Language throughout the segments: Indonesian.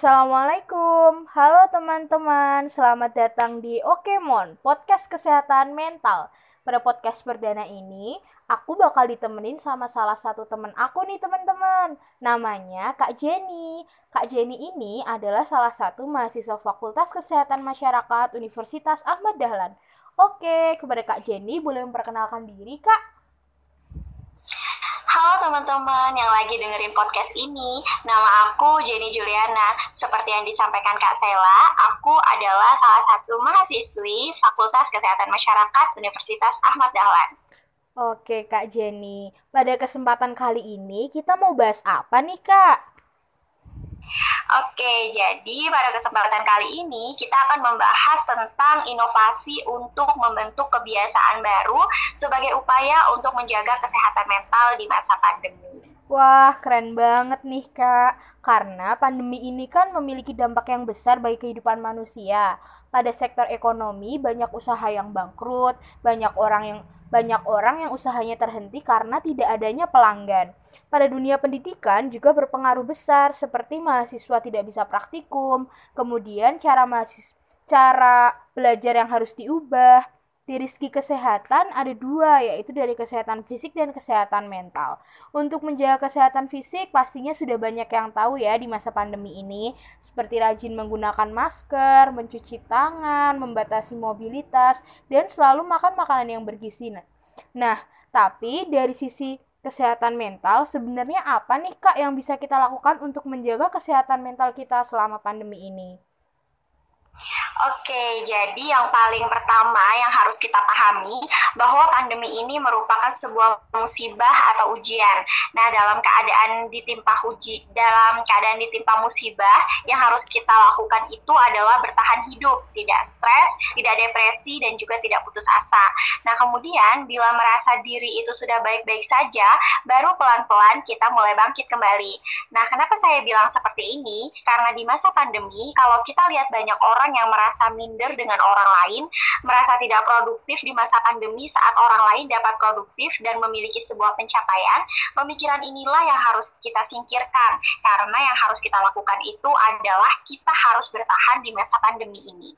Assalamualaikum, halo teman-teman, selamat datang di Okemon, podcast kesehatan mental. Pada podcast perdana ini, aku bakal ditemenin sama salah satu temen aku nih teman-teman. Namanya Kak Jenny. Kak Jenny ini adalah salah satu mahasiswa Fakultas Kesehatan Masyarakat Universitas Ahmad Dahlan. Oke, kepada Kak Jenny, boleh memperkenalkan diri, Kak? Teman-teman yang lagi dengerin podcast ini, nama aku Jenny Juliana. Seperti yang disampaikan Kak Sela, aku adalah salah satu mahasiswi Fakultas Kesehatan Masyarakat Universitas Ahmad Dahlan. Oke Kak Jenny, pada kesempatan kali ini kita mau bahas apa nih Kak? Oke, jadi pada kesempatan kali ini kita akan membahas tentang inovasi untuk membentuk kebiasaan baru sebagai upaya untuk menjaga kesehatan mental di masa pandemi. Wah, keren banget nih Kak. Karena pandemi ini kan memiliki dampak yang besar bagi kehidupan manusia. Pada sektor ekonomi, banyak usaha yang bangkrut, banyak orang yang banyak orang yang usahanya terhenti karena tidak adanya pelanggan. Pada dunia pendidikan juga berpengaruh besar seperti mahasiswa tidak bisa praktikum, kemudian cara mahasiswa cara belajar yang harus diubah, di segi kesehatan ada dua, yaitu dari kesehatan fisik dan kesehatan mental. Untuk menjaga kesehatan fisik, pastinya sudah banyak yang tahu ya di masa pandemi ini, seperti rajin menggunakan masker, mencuci tangan, membatasi mobilitas, dan selalu makan makanan yang bergizi. Nah, tapi dari sisi kesehatan mental, sebenarnya apa nih Kak yang bisa kita lakukan untuk menjaga kesehatan mental kita selama pandemi ini? Oke, jadi yang paling pertama yang harus kita pahami bahwa pandemi ini merupakan sebuah musibah atau ujian. Nah, dalam keadaan ditimpa uji, dalam keadaan ditimpa musibah, yang harus kita lakukan itu adalah bertahan hidup, tidak stres, tidak depresi, dan juga tidak putus asa. Nah, kemudian bila merasa diri itu sudah baik-baik saja, baru pelan-pelan kita mulai bangkit kembali. Nah, kenapa saya bilang seperti ini? Karena di masa pandemi, kalau kita lihat banyak orang yang merasa merasa minder dengan orang lain, merasa tidak produktif di masa pandemi saat orang lain dapat produktif dan memiliki sebuah pencapaian, pemikiran inilah yang harus kita singkirkan. Karena yang harus kita lakukan itu adalah kita harus bertahan di masa pandemi ini.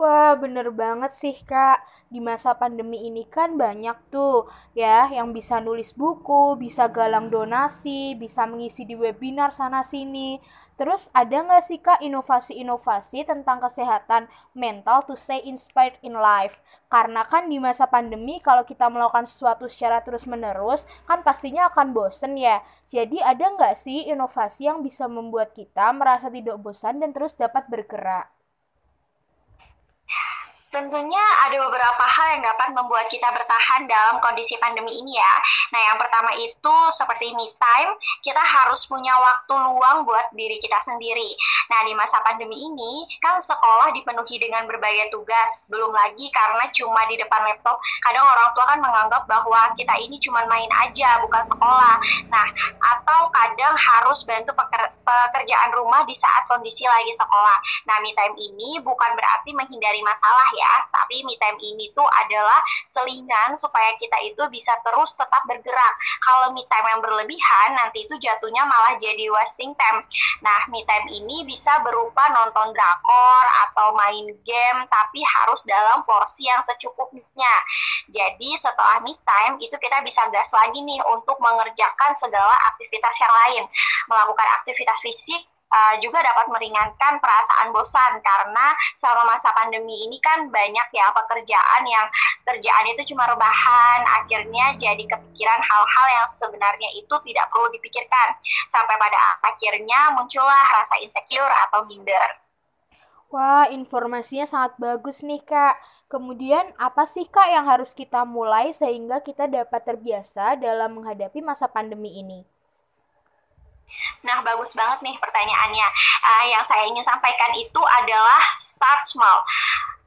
Wah, bener banget sih, Kak. Di masa pandemi ini kan banyak tuh ya yang bisa nulis buku, bisa galang donasi, bisa mengisi di webinar sana-sini. Terus ada nggak sih, Kak, inovasi-inovasi tentang kesehatan mental to stay inspired in life? Karena kan di masa pandemi kalau kita melakukan sesuatu secara terus-menerus, kan pastinya akan bosen ya. Jadi ada nggak sih inovasi yang bisa membuat kita merasa tidak bosan dan terus dapat bergerak? Tentunya ada beberapa hal yang dapat membuat kita bertahan dalam kondisi pandemi ini ya. Nah, yang pertama itu seperti me time, kita harus punya waktu luang buat diri kita sendiri. Nah, di masa pandemi ini kan sekolah dipenuhi dengan berbagai tugas, belum lagi karena cuma di depan laptop, kadang orang tua kan menganggap bahwa kita ini cuma main aja, bukan sekolah. Nah, atau kadang harus bantu pekerjaan rumah di saat kondisi lagi sekolah. Nah, me time ini bukan berarti menghindari masalah ya, ya, tapi me time ini tuh adalah selingan supaya kita itu bisa terus tetap bergerak. Kalau me time yang berlebihan nanti itu jatuhnya malah jadi wasting time. Nah, me time ini bisa berupa nonton drakor atau main game tapi harus dalam porsi yang secukupnya. Jadi setelah me time itu kita bisa gas lagi nih untuk mengerjakan segala aktivitas yang lain. Melakukan aktivitas fisik uh, juga dapat meringankan perasaan bosan karena selama masa pandemi ini kan banyak ya pekerjaan yang kerjaan itu cuma rebahan akhirnya jadi kepikiran hal-hal yang sebenarnya itu tidak perlu dipikirkan sampai pada akhirnya muncullah rasa insecure atau minder. Wah, informasinya sangat bagus nih, Kak. Kemudian, apa sih, Kak, yang harus kita mulai sehingga kita dapat terbiasa dalam menghadapi masa pandemi ini? Nah, bagus banget nih pertanyaannya. Uh, yang saya ingin sampaikan itu adalah start small.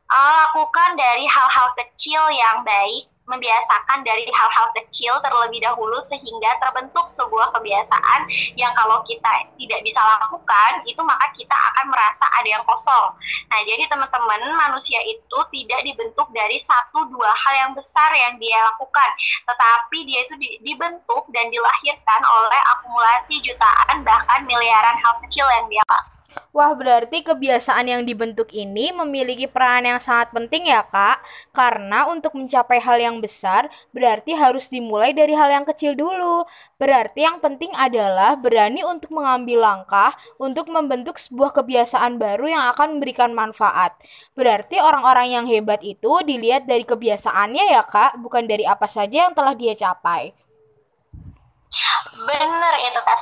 Uh, lakukan dari hal-hal kecil yang baik membiasakan dari hal-hal kecil terlebih dahulu sehingga terbentuk sebuah kebiasaan yang kalau kita tidak bisa lakukan itu maka kita akan merasa ada yang kosong. Nah jadi teman-teman manusia itu tidak dibentuk dari satu dua hal yang besar yang dia lakukan, tetapi dia itu dibentuk dan dilahirkan oleh akumulasi jutaan bahkan miliaran hal kecil yang dia lakukan. Wah, berarti kebiasaan yang dibentuk ini memiliki peran yang sangat penting ya, Kak. Karena untuk mencapai hal yang besar, berarti harus dimulai dari hal yang kecil dulu. Berarti yang penting adalah berani untuk mengambil langkah untuk membentuk sebuah kebiasaan baru yang akan memberikan manfaat. Berarti orang-orang yang hebat itu dilihat dari kebiasaannya ya, Kak, bukan dari apa saja yang telah dia capai. Bener itu Kak.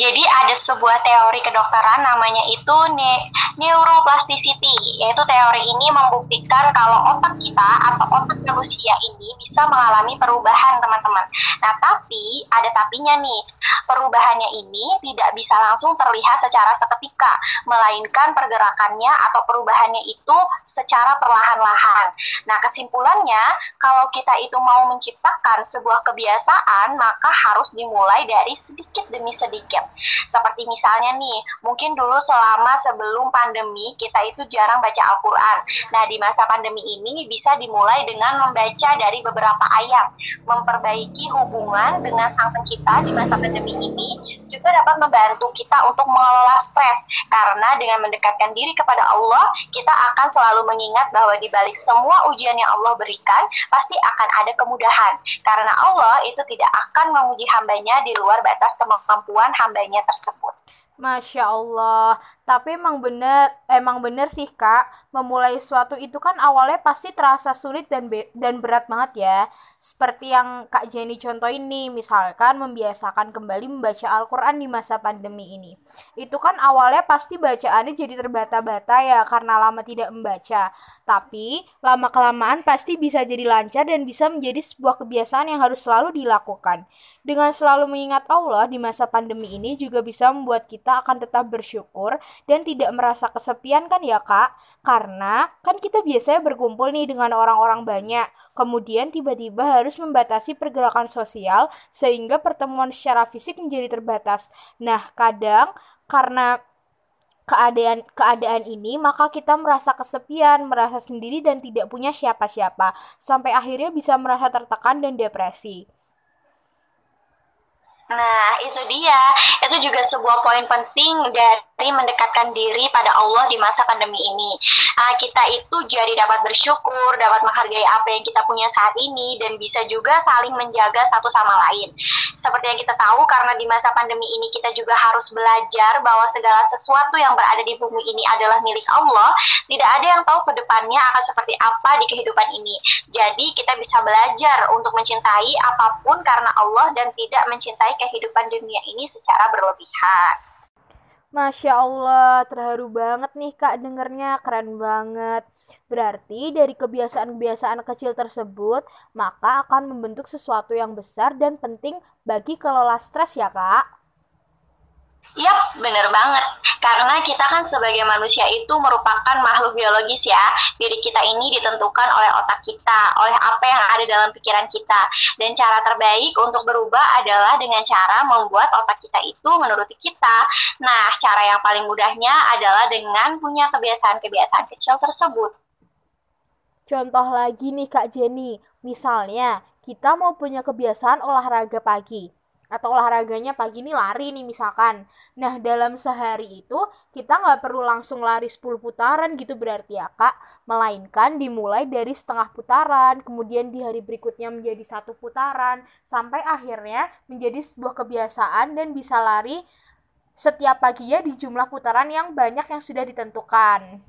Jadi ada sebuah teori kedokteran namanya itu ne neuroplasticity. Yaitu teori ini membuktikan kalau otak kita atau otak manusia ini bisa mengalami perubahan teman-teman. Nah tapi ada tapinya nih. Perubahannya ini tidak bisa langsung terlihat secara seketika. Melainkan pergerakannya atau perubahannya itu secara perlahan-lahan. Nah kesimpulannya kalau kita itu mau menciptakan sebuah kebiasaan maka harus harus dimulai dari sedikit demi sedikit. Seperti misalnya nih, mungkin dulu selama sebelum pandemi kita itu jarang baca Al-Quran. Nah, di masa pandemi ini bisa dimulai dengan membaca dari beberapa ayat. Memperbaiki hubungan dengan Sang Pencipta di masa pandemi ini juga dapat membantu kita untuk mengelola stres. Karena dengan mendekatkan diri kepada Allah, kita akan selalu mengingat bahwa di balik semua ujian yang Allah berikan, pasti akan ada kemudahan. Karena Allah itu tidak akan menguji hambanya di luar batas kemampuan hambanya tersebut. Masya Allah, tapi emang bener, emang bener sih kak, memulai suatu itu kan awalnya pasti terasa sulit dan be dan berat banget ya. Seperti yang kak Jenny contoh ini, misalkan membiasakan kembali membaca Al-Quran di masa pandemi ini. Itu kan awalnya pasti bacaannya jadi terbata-bata ya karena lama tidak membaca. Tapi lama-kelamaan pasti bisa jadi lancar dan bisa menjadi sebuah kebiasaan yang harus selalu dilakukan. Dengan selalu mengingat Allah di masa pandemi ini juga bisa membuat kita kita akan tetap bersyukur dan tidak merasa kesepian kan ya kak? Karena kan kita biasanya berkumpul nih dengan orang-orang banyak, kemudian tiba-tiba harus membatasi pergerakan sosial sehingga pertemuan secara fisik menjadi terbatas. Nah, kadang karena keadaan keadaan ini maka kita merasa kesepian, merasa sendiri dan tidak punya siapa-siapa sampai akhirnya bisa merasa tertekan dan depresi. Nah, itu dia. Itu juga sebuah poin penting dari mendekatkan diri pada Allah di masa pandemi ini. Uh, kita itu jadi dapat bersyukur, dapat menghargai apa yang kita punya saat ini, dan bisa juga saling menjaga satu sama lain. Seperti yang kita tahu, karena di masa pandemi ini kita juga harus belajar bahwa segala sesuatu yang berada di bumi ini adalah milik Allah. Tidak ada yang tahu ke depannya akan seperti apa di kehidupan ini. Jadi kita bisa belajar untuk mencintai apa pun karena Allah dan tidak mencintai kehidupan dunia ini secara berlebihan. Masya Allah, terharu banget nih kak dengernya, keren banget. Berarti dari kebiasaan-kebiasaan kecil tersebut, maka akan membentuk sesuatu yang besar dan penting bagi kelola stres ya kak. Yap, bener banget. Karena kita kan sebagai manusia itu merupakan makhluk biologis ya. Diri kita ini ditentukan oleh otak kita, oleh apa yang ada dalam pikiran kita. Dan cara terbaik untuk berubah adalah dengan cara membuat otak kita itu menuruti kita. Nah, cara yang paling mudahnya adalah dengan punya kebiasaan-kebiasaan kecil tersebut. Contoh lagi nih Kak Jenny, misalnya kita mau punya kebiasaan olahraga pagi atau olahraganya pagi ini lari nih misalkan. Nah dalam sehari itu kita nggak perlu langsung lari 10 putaran gitu berarti ya kak. Melainkan dimulai dari setengah putaran, kemudian di hari berikutnya menjadi satu putaran, sampai akhirnya menjadi sebuah kebiasaan dan bisa lari setiap paginya di jumlah putaran yang banyak yang sudah ditentukan.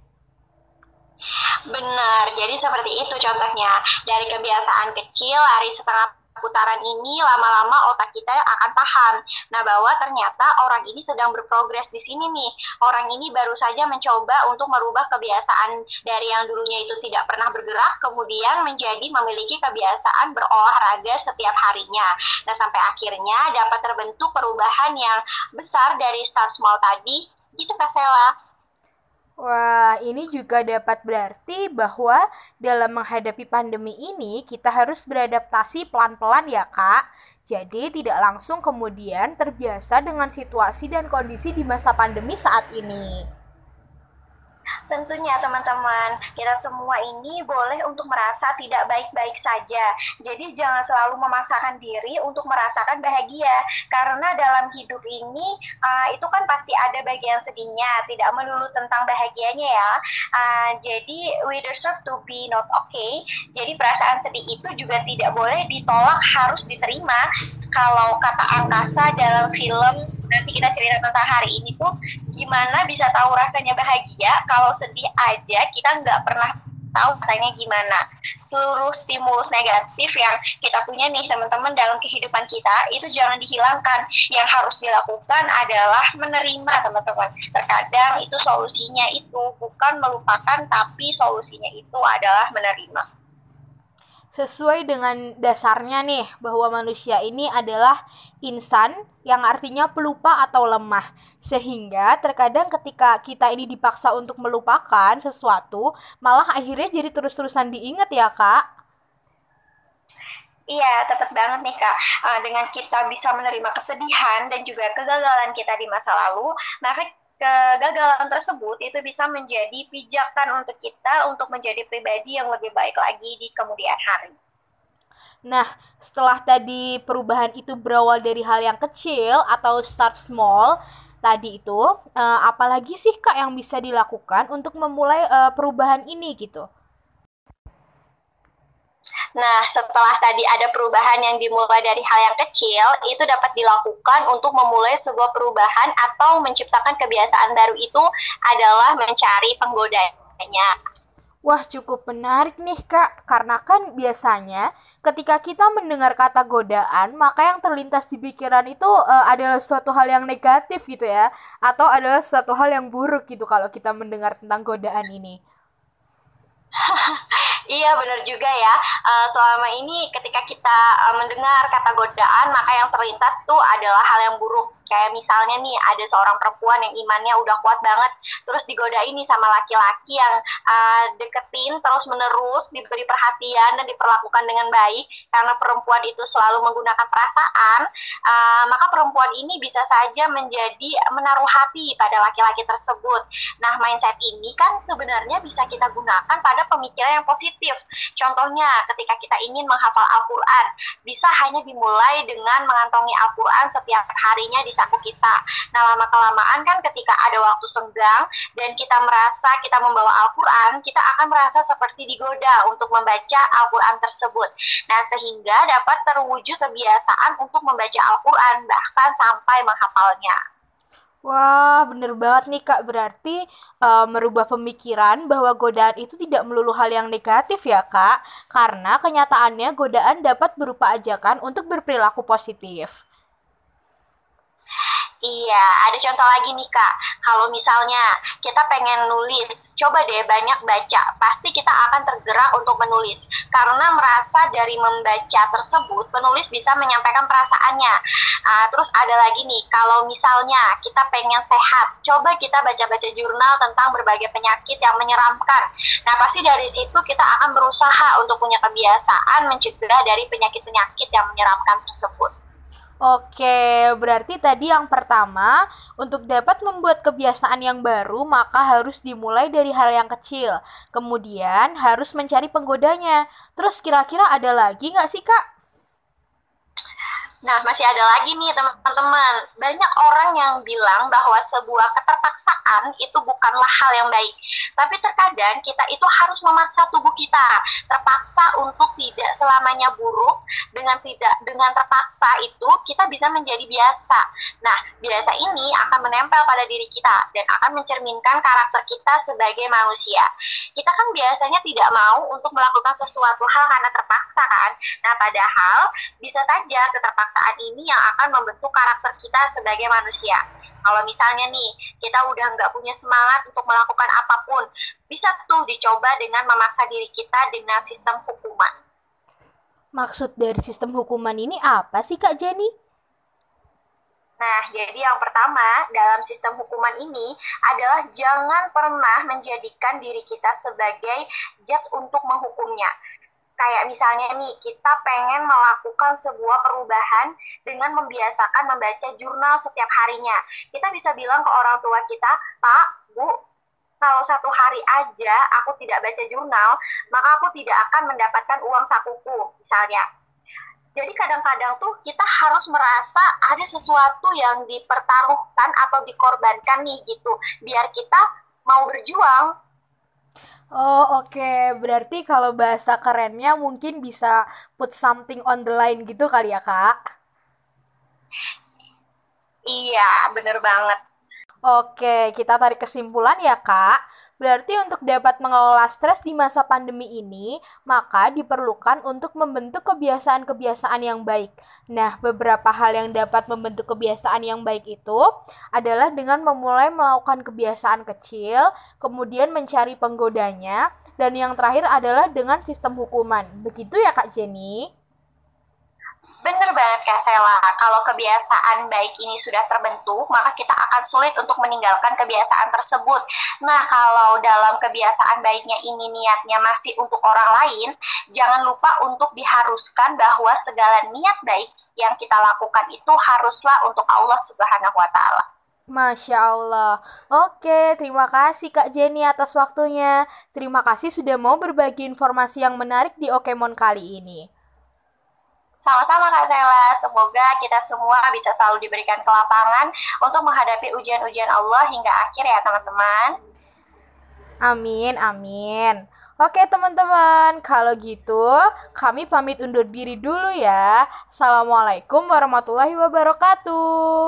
Benar, jadi seperti itu contohnya. Dari kebiasaan kecil, lari setengah putaran ini lama-lama otak kita akan paham. Nah, bahwa ternyata orang ini sedang berprogres di sini nih. Orang ini baru saja mencoba untuk merubah kebiasaan dari yang dulunya itu tidak pernah bergerak, kemudian menjadi memiliki kebiasaan berolahraga setiap harinya. Nah, sampai akhirnya dapat terbentuk perubahan yang besar dari start small tadi. Gitu Kak Sela. Wah, ini juga dapat berarti bahwa dalam menghadapi pandemi ini kita harus beradaptasi pelan-pelan ya, Kak. Jadi tidak langsung kemudian terbiasa dengan situasi dan kondisi di masa pandemi saat ini. Tentunya teman-teman, kita semua ini boleh untuk merasa tidak baik-baik saja. Jadi jangan selalu memaksakan diri untuk merasakan bahagia. Karena dalam hidup ini uh, itu kan pasti ada bagian sedihnya, tidak melulu tentang bahagianya ya. Uh, jadi we deserve to be not okay. Jadi perasaan sedih itu juga tidak boleh ditolak, harus diterima. Kalau kata angkasa dalam film kita cerita tentang hari ini tuh gimana bisa tahu rasanya bahagia kalau sedih aja kita nggak pernah tahu rasanya gimana. Seluruh stimulus negatif yang kita punya nih teman-teman dalam kehidupan kita itu jangan dihilangkan. Yang harus dilakukan adalah menerima teman-teman. Terkadang itu solusinya itu bukan melupakan tapi solusinya itu adalah menerima sesuai dengan dasarnya nih bahwa manusia ini adalah insan yang artinya pelupa atau lemah. Sehingga terkadang ketika kita ini dipaksa untuk melupakan sesuatu, malah akhirnya jadi terus-terusan diingat ya, Kak. Iya, tepat banget nih Kak. Uh, dengan kita bisa menerima kesedihan dan juga kegagalan kita di masa lalu, maka kegagalan tersebut itu bisa menjadi pijakan untuk kita untuk menjadi pribadi yang lebih baik lagi di kemudian hari. Nah, setelah tadi perubahan itu berawal dari hal yang kecil atau start small, tadi itu uh, apalagi sih Kak yang bisa dilakukan untuk memulai uh, perubahan ini gitu? Nah, setelah tadi ada perubahan yang dimulai dari hal yang kecil, itu dapat dilakukan untuk memulai sebuah perubahan atau menciptakan kebiasaan baru itu adalah mencari penggodanya. Wah, cukup menarik nih, Kak. Karena kan biasanya ketika kita mendengar kata godaan, maka yang terlintas di pikiran itu uh, adalah suatu hal yang negatif gitu ya, atau adalah suatu hal yang buruk gitu kalau kita mendengar tentang godaan ini. Iya benar juga ya. Uh, selama ini ketika kita uh, mendengar kata godaan, maka yang terlintas tuh adalah hal yang buruk kayak misalnya nih ada seorang perempuan yang imannya udah kuat banget terus digoda ini sama laki-laki yang uh, deketin terus menerus diberi perhatian dan diperlakukan dengan baik karena perempuan itu selalu menggunakan perasaan uh, maka perempuan ini bisa saja menjadi menaruh hati pada laki-laki tersebut. Nah mindset ini kan sebenarnya bisa kita gunakan pada pemikiran yang positif. Contohnya ketika kita ingin menghafal Al-Quran bisa hanya dimulai dengan mengantongi Al-Quran setiap harinya di saku kita. Nah, lama kelamaan kan ketika ada waktu senggang dan kita merasa kita membawa Al-Quran, kita akan merasa seperti digoda untuk membaca Al-Quran tersebut. Nah, sehingga dapat terwujud kebiasaan untuk membaca Al-Quran, bahkan sampai menghafalnya. Wah, bener banget nih Kak. Berarti uh, merubah pemikiran bahwa godaan itu tidak melulu hal yang negatif ya Kak. Karena kenyataannya godaan dapat berupa ajakan untuk berperilaku positif. Iya, ada contoh lagi nih kak. Kalau misalnya kita pengen nulis, coba deh banyak baca. Pasti kita akan tergerak untuk menulis. Karena merasa dari membaca tersebut, penulis bisa menyampaikan perasaannya. Uh, terus ada lagi nih, kalau misalnya kita pengen sehat, coba kita baca-baca jurnal tentang berbagai penyakit yang menyeramkan. Nah, pasti dari situ kita akan berusaha untuk punya kebiasaan mencegah dari penyakit-penyakit yang menyeramkan tersebut. Oke, berarti tadi yang pertama, untuk dapat membuat kebiasaan yang baru, maka harus dimulai dari hal yang kecil. Kemudian harus mencari penggodanya. Terus kira-kira ada lagi nggak sih, Kak? Nah, masih ada lagi nih teman-teman. Banyak orang yang bilang bahwa sebuah keterpaksaan itu bukanlah hal yang baik. Tapi terkadang kita itu harus memaksa tubuh kita terpaksa untuk tidak selamanya buruk. Dengan tidak dengan terpaksa itu kita bisa menjadi biasa. Nah, biasa ini akan menempel pada diri kita dan akan mencerminkan karakter kita sebagai manusia. Kita kan biasanya tidak mau untuk melakukan sesuatu hal karena terpaksa kan. Nah, padahal bisa saja keterpaksaan saat ini yang akan membentuk karakter kita sebagai manusia. Kalau misalnya nih, kita udah nggak punya semangat untuk melakukan apa pun, bisa tuh dicoba dengan memaksa diri kita dengan sistem hukuman. Maksud dari sistem hukuman ini apa sih Kak Jenny? Nah, jadi yang pertama dalam sistem hukuman ini adalah jangan pernah menjadikan diri kita sebagai judge untuk menghukumnya kayak misalnya nih kita pengen melakukan sebuah perubahan dengan membiasakan membaca jurnal setiap harinya. Kita bisa bilang ke orang tua kita, Pak, Bu, kalau satu hari aja aku tidak baca jurnal, maka aku tidak akan mendapatkan uang sakuku, misalnya. Jadi kadang-kadang tuh kita harus merasa ada sesuatu yang dipertaruhkan atau dikorbankan nih gitu, biar kita mau berjuang. Oh, oke. Berarti kalau bahasa kerennya mungkin bisa put something on the line gitu kali ya, Kak? Iya, bener banget. Oke, kita tarik kesimpulan ya, Kak. Berarti untuk dapat mengelola stres di masa pandemi ini, maka diperlukan untuk membentuk kebiasaan-kebiasaan yang baik. Nah, beberapa hal yang dapat membentuk kebiasaan yang baik itu adalah dengan memulai melakukan kebiasaan kecil, kemudian mencari penggodanya, dan yang terakhir adalah dengan sistem hukuman. Begitu ya, Kak Jenny? Bener banget Kak Sela, kalau kebiasaan baik ini sudah terbentuk, maka kita akan sulit untuk meninggalkan kebiasaan tersebut. Nah, kalau dalam kebiasaan baiknya ini niatnya masih untuk orang lain, jangan lupa untuk diharuskan bahwa segala niat baik yang kita lakukan itu haruslah untuk Allah Subhanahu wa Ta'ala. Masya Allah. Oke, terima kasih Kak Jenny atas waktunya. Terima kasih sudah mau berbagi informasi yang menarik di Okemon kali ini. Sama-sama Kak Sela, semoga kita semua bisa selalu diberikan kelapangan untuk menghadapi ujian-ujian Allah hingga akhir ya teman-teman. Amin, amin. Oke teman-teman, kalau gitu kami pamit undur diri dulu ya. Assalamualaikum warahmatullahi wabarakatuh.